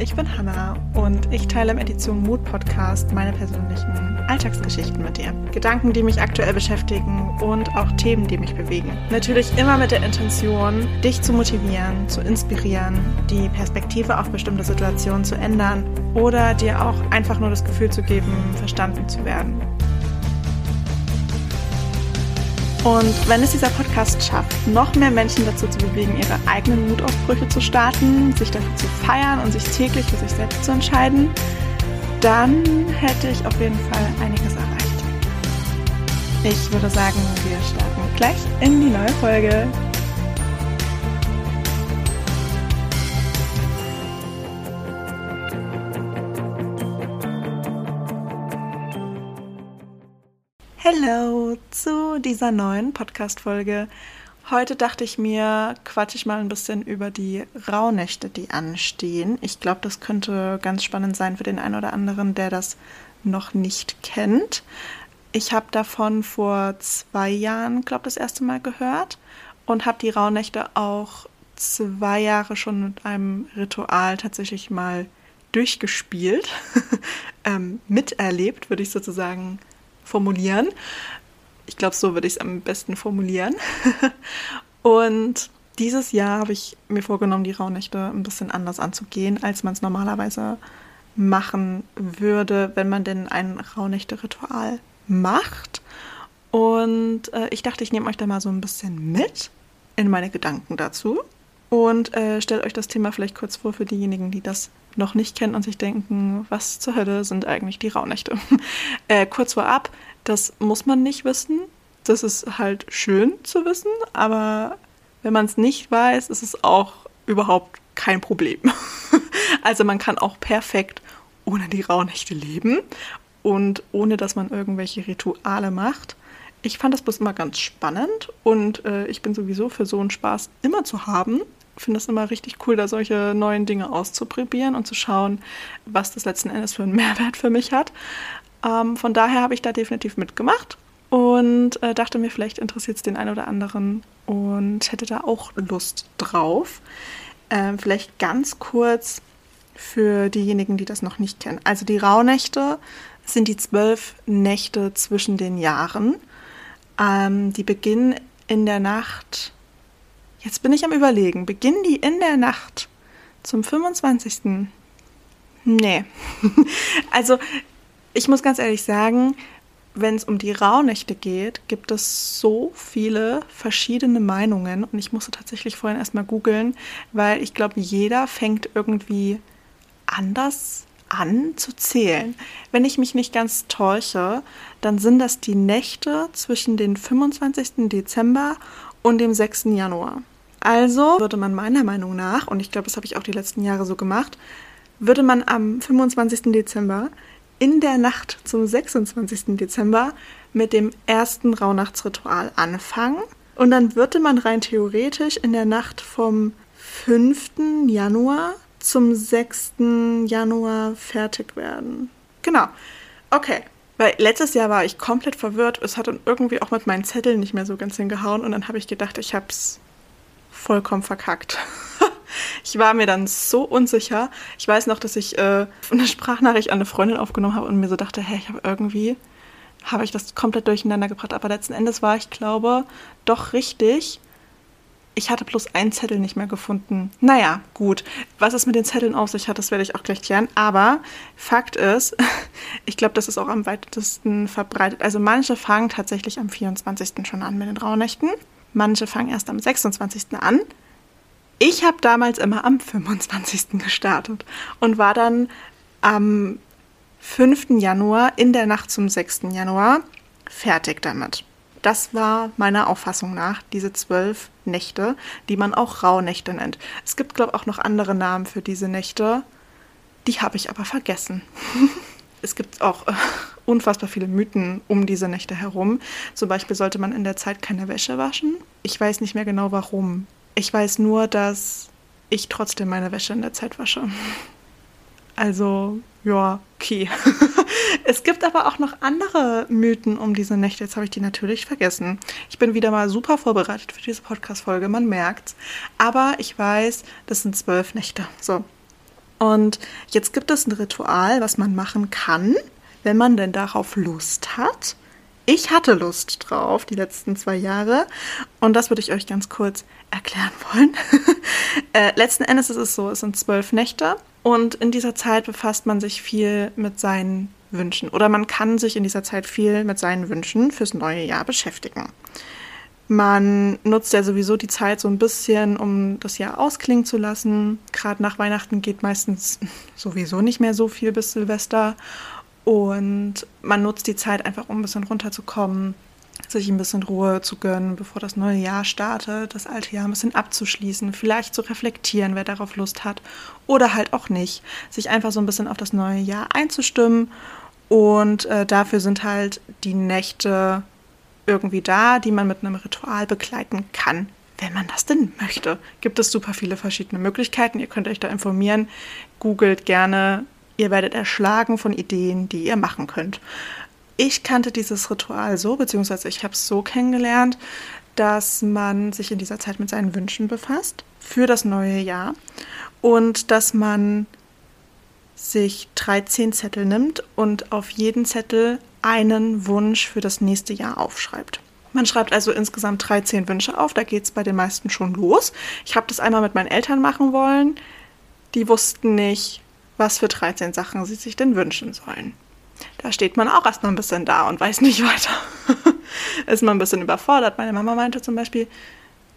ich bin Hanna und ich teile im Edition Mood Podcast meine persönlichen Alltagsgeschichten mit dir. Gedanken, die mich aktuell beschäftigen und auch Themen, die mich bewegen. Natürlich immer mit der Intention, dich zu motivieren, zu inspirieren, die Perspektive auf bestimmte Situationen zu ändern oder dir auch einfach nur das Gefühl zu geben, verstanden zu werden. Und wenn es dieser Podcast schafft, noch mehr Menschen dazu zu bewegen, ihre eigenen Mutausbrüche zu starten, sich dafür zu feiern und sich täglich für sich selbst zu entscheiden, dann hätte ich auf jeden Fall einiges erreicht. Ich würde sagen, wir starten gleich in die neue Folge. Hallo zu dieser neuen Podcast-Folge. Heute dachte ich mir, quatsch ich mal ein bisschen über die Rauhnächte, die anstehen. Ich glaube, das könnte ganz spannend sein für den einen oder anderen, der das noch nicht kennt. Ich habe davon vor zwei Jahren, glaube ich, das erste Mal gehört und habe die Rauhnächte auch zwei Jahre schon mit einem Ritual tatsächlich mal durchgespielt, ähm, miterlebt, würde ich sozusagen formulieren. Ich glaube, so würde ich es am besten formulieren. und dieses Jahr habe ich mir vorgenommen, die Rauhnächte ein bisschen anders anzugehen, als man es normalerweise machen würde, wenn man denn ein Rauhnächte-Ritual macht. Und äh, ich dachte, ich nehme euch da mal so ein bisschen mit in meine Gedanken dazu und äh, stellt euch das Thema vielleicht kurz vor für diejenigen, die das noch nicht kennen und sich denken, was zur Hölle sind eigentlich die Rauhnächte? äh, kurz vorab, das muss man nicht wissen. Das ist halt schön zu wissen, aber wenn man es nicht weiß, ist es auch überhaupt kein Problem. also man kann auch perfekt ohne die Rauhnächte leben und ohne dass man irgendwelche Rituale macht. Ich fand das bloß immer ganz spannend und äh, ich bin sowieso für so einen Spaß immer zu haben finde es immer richtig cool, da solche neuen Dinge auszuprobieren und zu schauen, was das letzten Endes für einen Mehrwert für mich hat. Ähm, von daher habe ich da definitiv mitgemacht und äh, dachte mir, vielleicht interessiert es den einen oder anderen und hätte da auch Lust drauf. Ähm, vielleicht ganz kurz für diejenigen, die das noch nicht kennen. Also die Rauhnächte sind die zwölf Nächte zwischen den Jahren. Ähm, die beginnen in der Nacht Jetzt bin ich am Überlegen. Beginnen die in der Nacht zum 25. Nee. also, ich muss ganz ehrlich sagen, wenn es um die Rauhnächte geht, gibt es so viele verschiedene Meinungen. Und ich musste tatsächlich vorhin erstmal googeln, weil ich glaube, jeder fängt irgendwie anders an zu zählen. Wenn ich mich nicht ganz täusche, dann sind das die Nächte zwischen dem 25. Dezember und dem 6. Januar. Also würde man meiner Meinung nach, und ich glaube, das habe ich auch die letzten Jahre so gemacht, würde man am 25. Dezember in der Nacht zum 26. Dezember mit dem ersten Rauhnachtsritual anfangen. Und dann würde man rein theoretisch in der Nacht vom 5. Januar zum 6. Januar fertig werden. Genau. Okay. Weil letztes Jahr war ich komplett verwirrt. Es hat dann irgendwie auch mit meinen Zetteln nicht mehr so ganz hingehauen. Und dann habe ich gedacht, ich habe es vollkommen verkackt. ich war mir dann so unsicher. Ich weiß noch, dass ich äh, eine Sprachnachricht an eine Freundin aufgenommen habe und mir so dachte, hey, ich habe irgendwie, habe ich das komplett durcheinander gebracht. Aber letzten Endes war ich, glaube, doch richtig. Ich hatte bloß einen Zettel nicht mehr gefunden. Naja, gut. Was es mit den Zetteln auf sich hat, das werde ich auch gleich klären. Aber Fakt ist, ich glaube, das ist auch am weitesten verbreitet. Also manche fangen tatsächlich am 24. schon an mit den Rauhnächten. Manche fangen erst am 26. an. Ich habe damals immer am 25. gestartet und war dann am 5. Januar in der Nacht zum 6. Januar fertig damit. Das war meiner Auffassung nach diese zwölf Nächte, die man auch Rauhnächte nennt. Es gibt, glaube ich, auch noch andere Namen für diese Nächte. Die habe ich aber vergessen. es gibt auch äh, unfassbar viele Mythen um diese Nächte herum. Zum Beispiel sollte man in der Zeit keine Wäsche waschen. Ich weiß nicht mehr genau warum. Ich weiß nur, dass ich trotzdem meine Wäsche in der Zeit wasche. Also, ja, okay. es gibt aber auch noch andere Mythen um diese Nächte. Jetzt habe ich die natürlich vergessen. Ich bin wieder mal super vorbereitet für diese Podcast-Folge, man merkt's. Aber ich weiß, das sind zwölf Nächte. So. Und jetzt gibt es ein Ritual, was man machen kann, wenn man denn darauf Lust hat. Ich hatte Lust drauf die letzten zwei Jahre und das würde ich euch ganz kurz erklären wollen. äh, letzten Endes ist es so, es sind zwölf Nächte und in dieser Zeit befasst man sich viel mit seinen Wünschen oder man kann sich in dieser Zeit viel mit seinen Wünschen fürs neue Jahr beschäftigen. Man nutzt ja sowieso die Zeit so ein bisschen, um das Jahr ausklingen zu lassen. Gerade nach Weihnachten geht meistens sowieso nicht mehr so viel bis Silvester. Und man nutzt die Zeit einfach, um ein bisschen runterzukommen, sich ein bisschen Ruhe zu gönnen, bevor das neue Jahr startet, das alte Jahr ein bisschen abzuschließen, vielleicht zu reflektieren, wer darauf Lust hat oder halt auch nicht, sich einfach so ein bisschen auf das neue Jahr einzustimmen. Und äh, dafür sind halt die Nächte irgendwie da, die man mit einem Ritual begleiten kann, wenn man das denn möchte. Gibt es super viele verschiedene Möglichkeiten. Ihr könnt euch da informieren. Googelt gerne Ihr werdet erschlagen von Ideen, die ihr machen könnt. Ich kannte dieses Ritual so, beziehungsweise ich habe es so kennengelernt, dass man sich in dieser Zeit mit seinen Wünschen befasst für das neue Jahr und dass man sich 13 Zettel nimmt und auf jeden Zettel einen Wunsch für das nächste Jahr aufschreibt. Man schreibt also insgesamt 13 Wünsche auf, da geht es bei den meisten schon los. Ich habe das einmal mit meinen Eltern machen wollen. Die wussten nicht, was für 13 Sachen sie sich denn wünschen sollen. Da steht man auch erstmal ein bisschen da und weiß nicht weiter. Ist man ein bisschen überfordert. Meine Mama meinte zum Beispiel,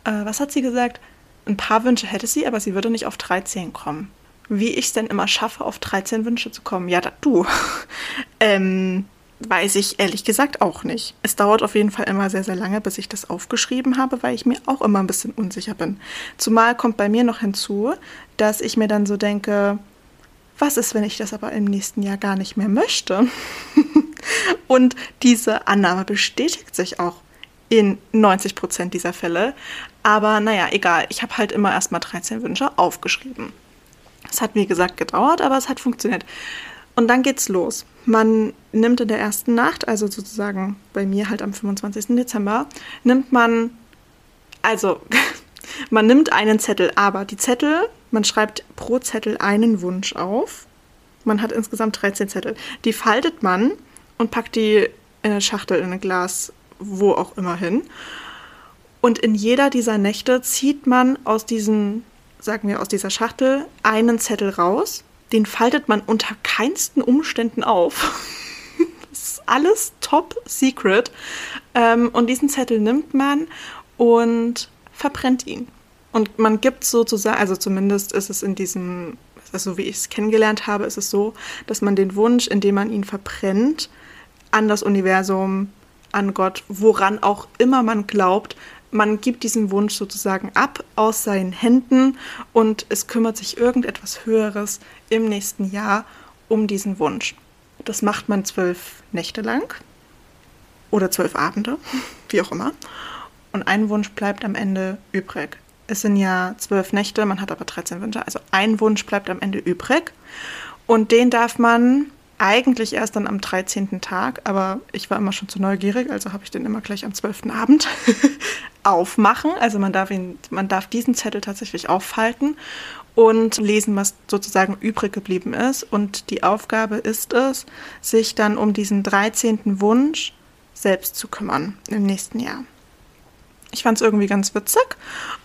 äh, was hat sie gesagt? Ein paar Wünsche hätte sie, aber sie würde nicht auf 13 kommen. Wie ich es denn immer schaffe, auf 13 Wünsche zu kommen? Ja, du. ähm, weiß ich ehrlich gesagt auch nicht. Es dauert auf jeden Fall immer sehr, sehr lange, bis ich das aufgeschrieben habe, weil ich mir auch immer ein bisschen unsicher bin. Zumal kommt bei mir noch hinzu, dass ich mir dann so denke, was ist, wenn ich das aber im nächsten Jahr gar nicht mehr möchte? Und diese Annahme bestätigt sich auch in 90 Prozent dieser Fälle. Aber naja, egal. Ich habe halt immer erstmal 13 Wünsche aufgeschrieben. Es hat, wie gesagt, gedauert, aber es hat funktioniert. Und dann geht's los. Man nimmt in der ersten Nacht, also sozusagen bei mir halt am 25. Dezember, nimmt man, also man nimmt einen Zettel, aber die Zettel man schreibt pro Zettel einen Wunsch auf. Man hat insgesamt 13 Zettel. Die faltet man und packt die in eine Schachtel, in ein Glas, wo auch immer hin. Und in jeder dieser Nächte zieht man aus diesen, sagen wir, aus dieser Schachtel einen Zettel raus. Den faltet man unter keinsten Umständen auf. das ist alles top secret. Ähm, und diesen Zettel nimmt man und verbrennt ihn. Und man gibt sozusagen, also zumindest ist es in diesem, also wie ich es kennengelernt habe, ist es so, dass man den Wunsch, indem man ihn verbrennt, an das Universum, an Gott, woran auch immer man glaubt, man gibt diesen Wunsch sozusagen ab aus seinen Händen und es kümmert sich irgendetwas Höheres im nächsten Jahr um diesen Wunsch. Das macht man zwölf Nächte lang oder zwölf Abende, wie auch immer. Und ein Wunsch bleibt am Ende übrig. Es sind ja zwölf Nächte, man hat aber 13 Wünsche. Also ein Wunsch bleibt am Ende übrig. Und den darf man eigentlich erst dann am 13. Tag, aber ich war immer schon zu neugierig, also habe ich den immer gleich am 12. Abend aufmachen. Also man darf, ihn, man darf diesen Zettel tatsächlich auffalten und lesen, was sozusagen übrig geblieben ist. Und die Aufgabe ist es, sich dann um diesen 13. Wunsch selbst zu kümmern im nächsten Jahr. Ich fand es irgendwie ganz witzig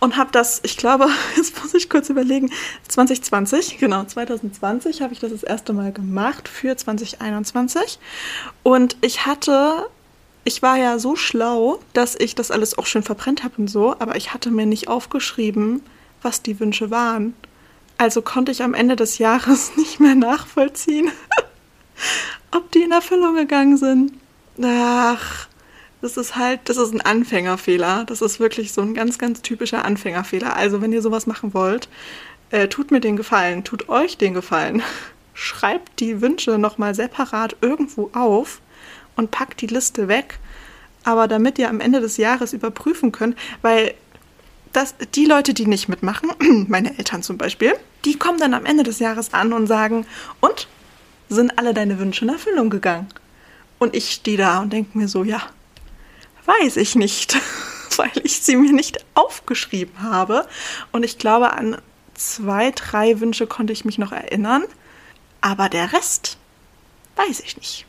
und habe das, ich glaube, jetzt muss ich kurz überlegen, 2020, genau, 2020 habe ich das das erste Mal gemacht für 2021. Und ich hatte, ich war ja so schlau, dass ich das alles auch schön verbrennt habe und so, aber ich hatte mir nicht aufgeschrieben, was die Wünsche waren. Also konnte ich am Ende des Jahres nicht mehr nachvollziehen, ob die in Erfüllung gegangen sind. Ach, das ist halt, das ist ein Anfängerfehler. Das ist wirklich so ein ganz, ganz typischer Anfängerfehler. Also, wenn ihr sowas machen wollt, äh, tut mir den Gefallen, tut euch den Gefallen. Schreibt die Wünsche nochmal separat irgendwo auf und packt die Liste weg. Aber damit ihr am Ende des Jahres überprüfen könnt, weil das, die Leute, die nicht mitmachen, meine Eltern zum Beispiel, die kommen dann am Ende des Jahres an und sagen, und sind alle deine Wünsche in Erfüllung gegangen? Und ich stehe da und denke mir so, ja, weiß ich nicht, weil ich sie mir nicht aufgeschrieben habe. Und ich glaube, an zwei, drei Wünsche konnte ich mich noch erinnern. Aber der Rest weiß ich nicht.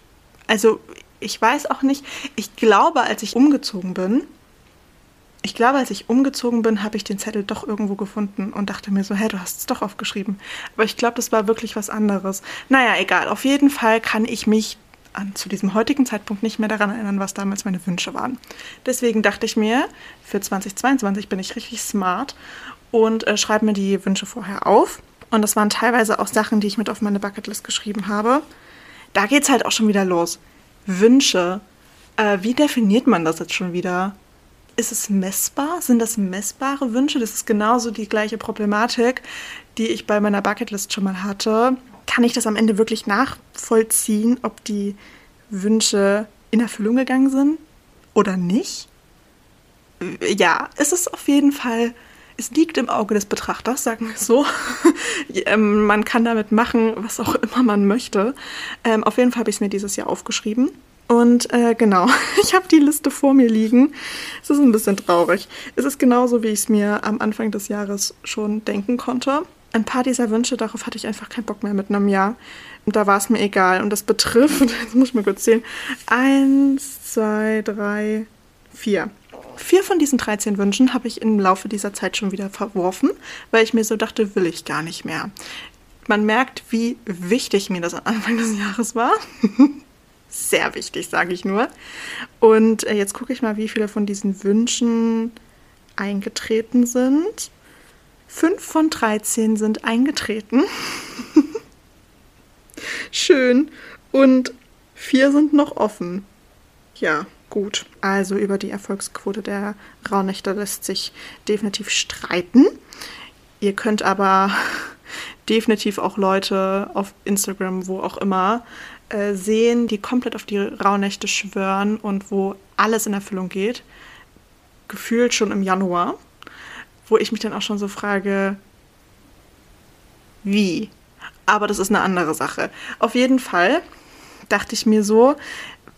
Also ich weiß auch nicht. Ich glaube, als ich umgezogen bin, ich glaube, als ich umgezogen bin, habe ich den Zettel doch irgendwo gefunden und dachte mir so, hä, du hast es doch aufgeschrieben. Aber ich glaube, das war wirklich was anderes. Naja, egal. Auf jeden Fall kann ich mich an, zu diesem heutigen Zeitpunkt nicht mehr daran erinnern, was damals meine Wünsche waren. Deswegen dachte ich mir, für 2022 bin ich richtig smart und äh, schreibe mir die Wünsche vorher auf. Und das waren teilweise auch Sachen, die ich mit auf meine Bucketlist geschrieben habe. Da geht es halt auch schon wieder los. Wünsche. Äh, wie definiert man das jetzt schon wieder? Ist es messbar? Sind das messbare Wünsche? Das ist genauso die gleiche Problematik, die ich bei meiner Bucketlist schon mal hatte. Kann ich das am Ende wirklich nachvollziehen, ob die Wünsche in Erfüllung gegangen sind oder nicht? Ja, es ist auf jeden Fall es liegt im Auge des Betrachters, sagen wir es so. ähm, man kann damit machen, was auch immer man möchte. Ähm, auf jeden Fall habe ich es mir dieses Jahr aufgeschrieben. Und äh, genau, ich habe die Liste vor mir liegen. Es ist ein bisschen traurig. Es ist genauso, wie ich es mir am Anfang des Jahres schon denken konnte. Ein paar dieser Wünsche, darauf hatte ich einfach keinen Bock mehr mit einem Jahr. Und da war es mir egal. Und das betrifft, jetzt muss ich mal kurz zählen, eins, zwei, drei, vier. Vier von diesen 13 Wünschen habe ich im Laufe dieser Zeit schon wieder verworfen, weil ich mir so dachte, will ich gar nicht mehr. Man merkt, wie wichtig mir das am Anfang des Jahres war. Sehr wichtig, sage ich nur. Und äh, jetzt gucke ich mal, wie viele von diesen Wünschen eingetreten sind. Fünf von 13 sind eingetreten. Schön. Und vier sind noch offen. Ja, gut. Also über die Erfolgsquote der Rauhnächte lässt sich definitiv streiten. Ihr könnt aber definitiv auch Leute auf Instagram, wo auch immer, äh, sehen, die komplett auf die Rauhnächte schwören und wo alles in Erfüllung geht. Gefühlt schon im Januar. Wo ich mich dann auch schon so frage, wie? Aber das ist eine andere Sache. Auf jeden Fall dachte ich mir so,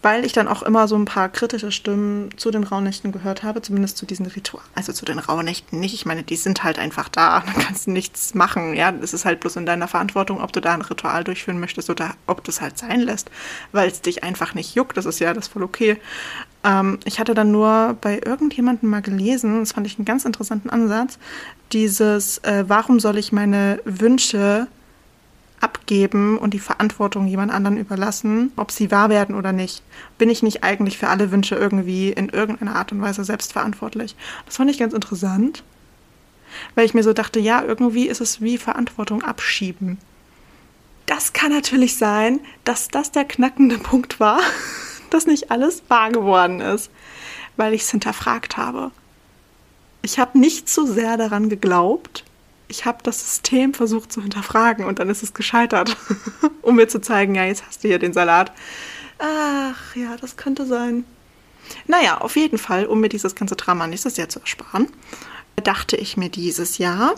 weil ich dann auch immer so ein paar kritische Stimmen zu den Rauhnächten gehört habe, zumindest zu diesen Ritualen. Also zu den Rauhnächten nicht. Ich meine, die sind halt einfach da. Da kannst du nichts machen. Ja, es ist halt bloß in deiner Verantwortung, ob du da ein Ritual durchführen möchtest oder ob du es halt sein lässt, weil es dich einfach nicht juckt. Das ist ja das voll okay. Ähm, ich hatte dann nur bei irgendjemandem mal gelesen, das fand ich einen ganz interessanten Ansatz, dieses, äh, warum soll ich meine Wünsche abgeben und die Verantwortung jemand anderen überlassen, ob sie wahr werden oder nicht. Bin ich nicht eigentlich für alle Wünsche irgendwie in irgendeiner Art und Weise selbstverantwortlich? Das fand ich ganz interessant, weil ich mir so dachte, ja, irgendwie ist es wie Verantwortung abschieben. Das kann natürlich sein, dass das der knackende Punkt war, dass nicht alles wahr geworden ist, weil ich es hinterfragt habe. Ich habe nicht so sehr daran geglaubt, ich habe das System versucht zu hinterfragen und dann ist es gescheitert, um mir zu zeigen, ja, jetzt hast du hier den Salat. Ach ja, das könnte sein. Naja, auf jeden Fall, um mir dieses ganze Drama nächstes Jahr zu ersparen, dachte ich mir dieses Jahr,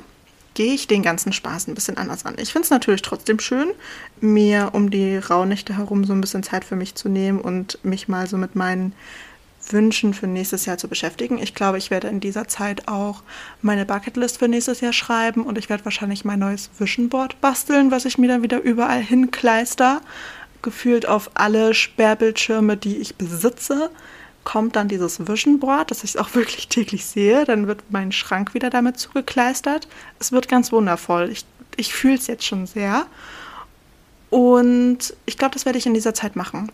gehe ich den ganzen Spaß ein bisschen anders an. Ich finde es natürlich trotzdem schön, mir um die Rauhnächte herum so ein bisschen Zeit für mich zu nehmen und mich mal so mit meinen Wünschen für nächstes Jahr zu beschäftigen. Ich glaube, ich werde in dieser Zeit auch meine Bucketlist für nächstes Jahr schreiben und ich werde wahrscheinlich mein neues Vision Board basteln, was ich mir dann wieder überall hinkleister. Gefühlt auf alle Sperrbildschirme, die ich besitze, kommt dann dieses Vision Board, dass ich auch wirklich täglich sehe. Dann wird mein Schrank wieder damit zugekleistert. Es wird ganz wundervoll. Ich, ich fühle es jetzt schon sehr. Und ich glaube, das werde ich in dieser Zeit machen.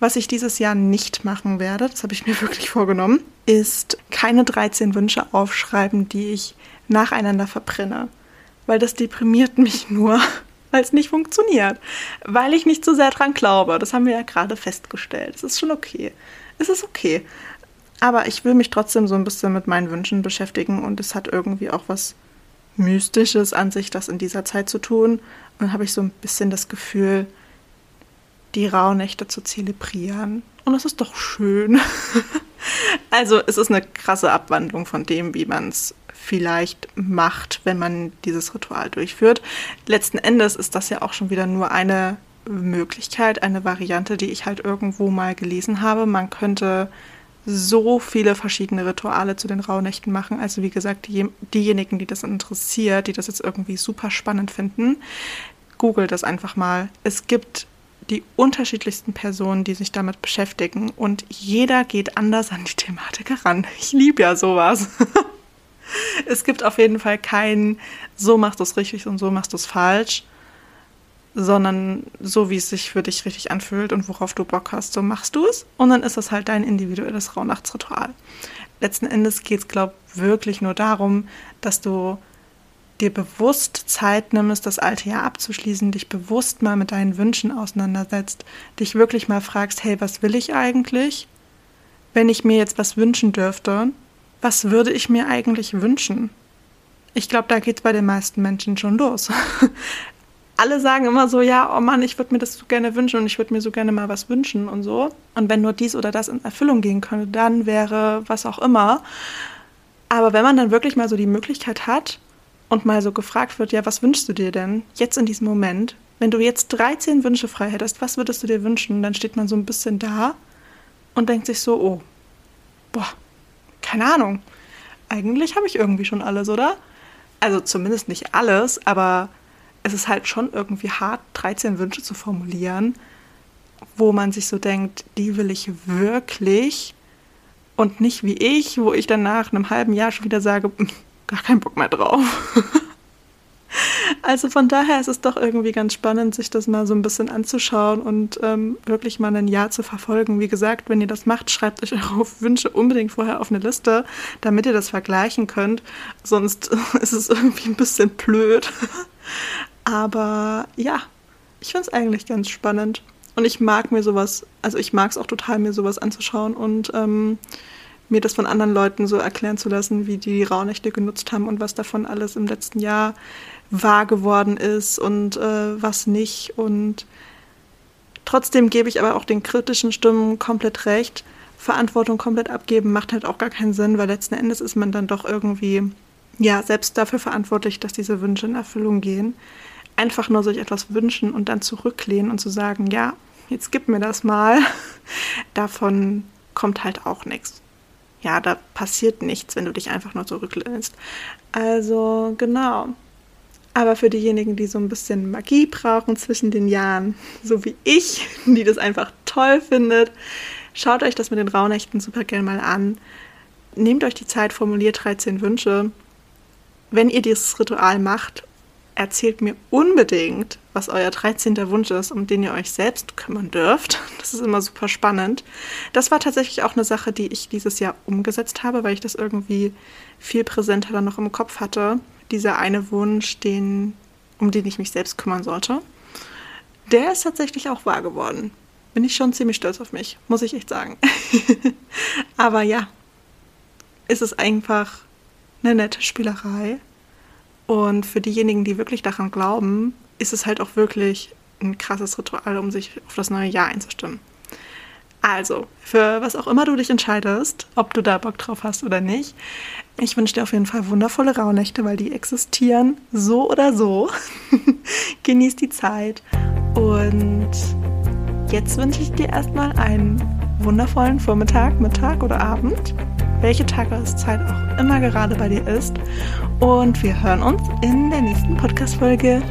Was ich dieses Jahr nicht machen werde, das habe ich mir wirklich vorgenommen, ist keine 13 Wünsche aufschreiben, die ich nacheinander verbrenne. Weil das deprimiert mich nur, weil es nicht funktioniert. Weil ich nicht so sehr dran glaube. Das haben wir ja gerade festgestellt. Es ist schon okay. Es ist okay. Aber ich will mich trotzdem so ein bisschen mit meinen Wünschen beschäftigen und es hat irgendwie auch was Mystisches an sich, das in dieser Zeit zu tun. Und dann habe ich so ein bisschen das Gefühl, die Rauhnächte zu zelebrieren. Und es ist doch schön. also es ist eine krasse Abwandlung von dem, wie man es vielleicht macht, wenn man dieses Ritual durchführt. Letzten Endes ist das ja auch schon wieder nur eine Möglichkeit, eine Variante, die ich halt irgendwo mal gelesen habe. Man könnte so viele verschiedene Rituale zu den Rauhnächten machen. Also wie gesagt, die, diejenigen, die das interessiert, die das jetzt irgendwie super spannend finden, googelt das einfach mal. Es gibt die unterschiedlichsten Personen, die sich damit beschäftigen und jeder geht anders an die Thematik heran. Ich liebe ja sowas. es gibt auf jeden Fall kein, so machst du es richtig und so machst du es falsch, sondern so, wie es sich für dich richtig anfühlt und worauf du Bock hast, so machst du es. Und dann ist das halt dein individuelles Rauhnachtsritual. Letzten Endes geht es, glaube ich, wirklich nur darum, dass du dir bewusst Zeit nimmst, das alte Jahr abzuschließen, dich bewusst mal mit deinen Wünschen auseinandersetzt, dich wirklich mal fragst, hey, was will ich eigentlich? Wenn ich mir jetzt was wünschen dürfte, was würde ich mir eigentlich wünschen? Ich glaube, da geht es bei den meisten Menschen schon los. Alle sagen immer so, ja, oh Mann, ich würde mir das so gerne wünschen und ich würde mir so gerne mal was wünschen und so. Und wenn nur dies oder das in Erfüllung gehen könnte, dann wäre was auch immer. Aber wenn man dann wirklich mal so die Möglichkeit hat und mal so gefragt wird, ja, was wünschst du dir denn jetzt in diesem Moment? Wenn du jetzt 13 Wünsche frei hättest, was würdest du dir wünschen? Dann steht man so ein bisschen da und denkt sich so, oh, boah, keine Ahnung. Eigentlich habe ich irgendwie schon alles, oder? Also zumindest nicht alles, aber es ist halt schon irgendwie hart, 13 Wünsche zu formulieren, wo man sich so denkt, die will ich wirklich und nicht wie ich, wo ich dann nach einem halben Jahr schon wieder sage, gar keinen Bock mehr drauf. Also von daher ist es doch irgendwie ganz spannend, sich das mal so ein bisschen anzuschauen und ähm, wirklich mal ein Jahr zu verfolgen. Wie gesagt, wenn ihr das macht, schreibt euch eure Wünsche unbedingt vorher auf eine Liste, damit ihr das vergleichen könnt. Sonst ist es irgendwie ein bisschen blöd. Aber ja, ich finde es eigentlich ganz spannend. Und ich mag mir sowas, also ich mag es auch total, mir sowas anzuschauen und ähm, mir das von anderen Leuten so erklären zu lassen, wie die Rauhnächte genutzt haben und was davon alles im letzten Jahr wahr geworden ist und äh, was nicht. Und trotzdem gebe ich aber auch den kritischen Stimmen komplett recht. Verantwortung komplett abgeben macht halt auch gar keinen Sinn, weil letzten Endes ist man dann doch irgendwie ja selbst dafür verantwortlich, dass diese Wünsche in Erfüllung gehen. Einfach nur sich etwas wünschen und dann zurücklehnen und zu sagen, ja, jetzt gib mir das mal. Davon kommt halt auch nichts. Ja, da passiert nichts, wenn du dich einfach nur zurücklehnst. Also genau. Aber für diejenigen, die so ein bisschen Magie brauchen zwischen den Jahren, so wie ich, die das einfach toll findet, schaut euch das mit den Rauhnächten super gerne mal an. Nehmt euch die Zeit, formuliert 13 Wünsche. Wenn ihr dieses Ritual macht, erzählt mir unbedingt, was euer 13. Wunsch ist, um den ihr euch selbst kümmern dürft. Das ist immer super spannend. Das war tatsächlich auch eine Sache, die ich dieses Jahr umgesetzt habe, weil ich das irgendwie viel präsenter dann noch im Kopf hatte dieser eine Wunsch, den, um den ich mich selbst kümmern sollte, der ist tatsächlich auch wahr geworden. Bin ich schon ziemlich stolz auf mich, muss ich echt sagen. Aber ja, ist es einfach eine nette Spielerei. Und für diejenigen, die wirklich daran glauben, ist es halt auch wirklich ein krasses Ritual, um sich auf das neue Jahr einzustimmen. Also, für was auch immer du dich entscheidest, ob du da Bock drauf hast oder nicht, ich wünsche dir auf jeden Fall wundervolle Rauhnächte, weil die existieren so oder so. Genieß die Zeit und jetzt wünsche ich dir erstmal einen wundervollen Vormittag, Mittag oder Abend, welche Tageszeit auch immer gerade bei dir ist. Und wir hören uns in der nächsten Podcast-Folge.